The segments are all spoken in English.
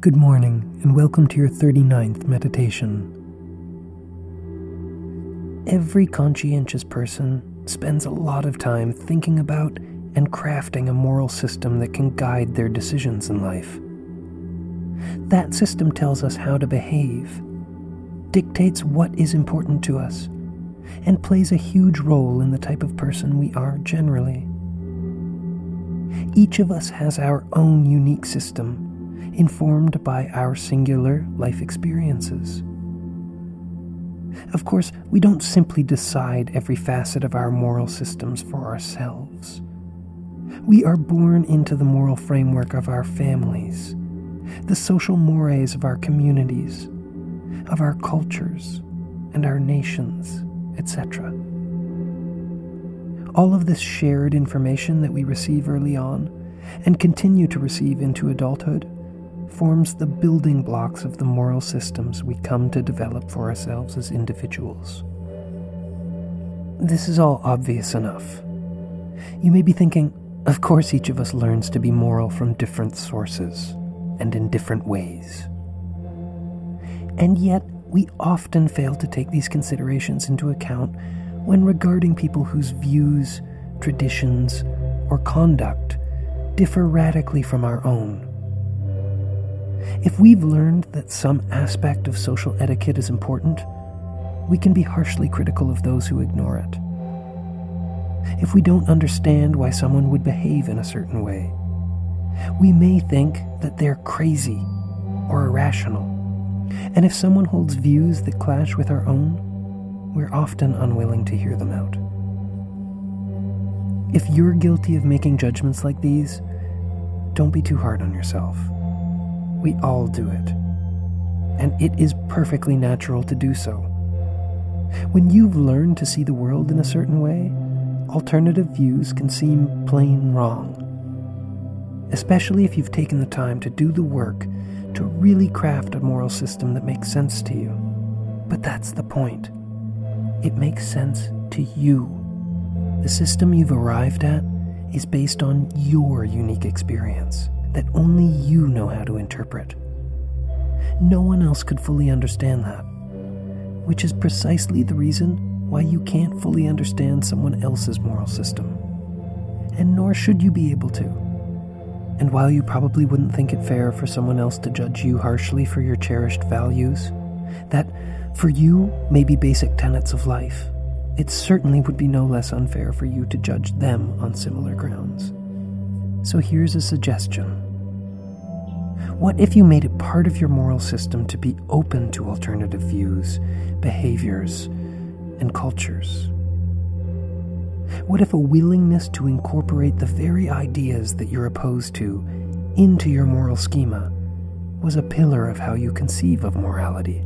Good morning, and welcome to your 39th meditation. Every conscientious person spends a lot of time thinking about and crafting a moral system that can guide their decisions in life. That system tells us how to behave, dictates what is important to us, and plays a huge role in the type of person we are generally. Each of us has our own unique system, informed by our singular life experiences. Of course, we don't simply decide every facet of our moral systems for ourselves. We are born into the moral framework of our families, the social mores of our communities, of our cultures, and our nations, etc. All of this shared information that we receive early on and continue to receive into adulthood forms the building blocks of the moral systems we come to develop for ourselves as individuals. This is all obvious enough. You may be thinking, of course, each of us learns to be moral from different sources and in different ways. And yet, we often fail to take these considerations into account when regarding people whose views, traditions, or conduct differ radically from our own. If we've learned that some aspect of social etiquette is important, we can be harshly critical of those who ignore it. If we don't understand why someone would behave in a certain way, we may think that they're crazy or irrational. And if someone holds views that clash with our own, we're often unwilling to hear them out. If you're guilty of making judgments like these, don't be too hard on yourself. We all do it. And it is perfectly natural to do so. When you've learned to see the world in a certain way, alternative views can seem plain wrong. Especially if you've taken the time to do the work to really craft a moral system that makes sense to you. But that's the point. It makes sense to you. The system you've arrived at is based on your unique experience that only you know how to interpret. No one else could fully understand that, which is precisely the reason why you can't fully understand someone else's moral system. And nor should you be able to. And while you probably wouldn't think it fair for someone else to judge you harshly for your cherished values, that for you may be basic tenets of life, it certainly would be no less unfair for you to judge them on similar grounds. So here's a suggestion. What if you made it part of your moral system to be open to alternative views, behaviors, and cultures? What if a willingness to incorporate the very ideas that you're opposed to into your moral schema was a pillar of how you conceive of morality?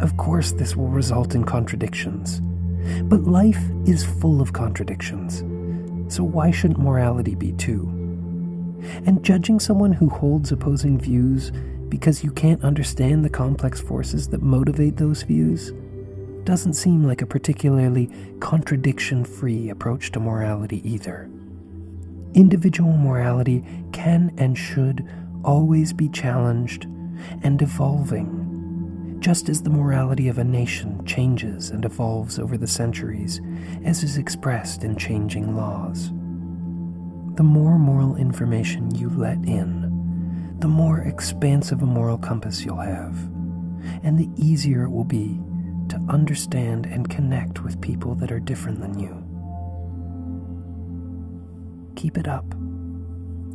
Of course, this will result in contradictions, but life is full of contradictions, so why shouldn't morality be too? And judging someone who holds opposing views because you can't understand the complex forces that motivate those views doesn't seem like a particularly contradiction free approach to morality either. Individual morality can and should always be challenged and evolving, just as the morality of a nation changes and evolves over the centuries, as is expressed in changing laws. The more moral information you let in, the more expansive a moral compass you'll have, and the easier it will be to understand and connect with people that are different than you. Keep it up.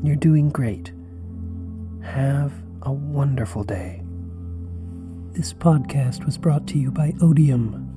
You're doing great. Have a wonderful day. This podcast was brought to you by Odium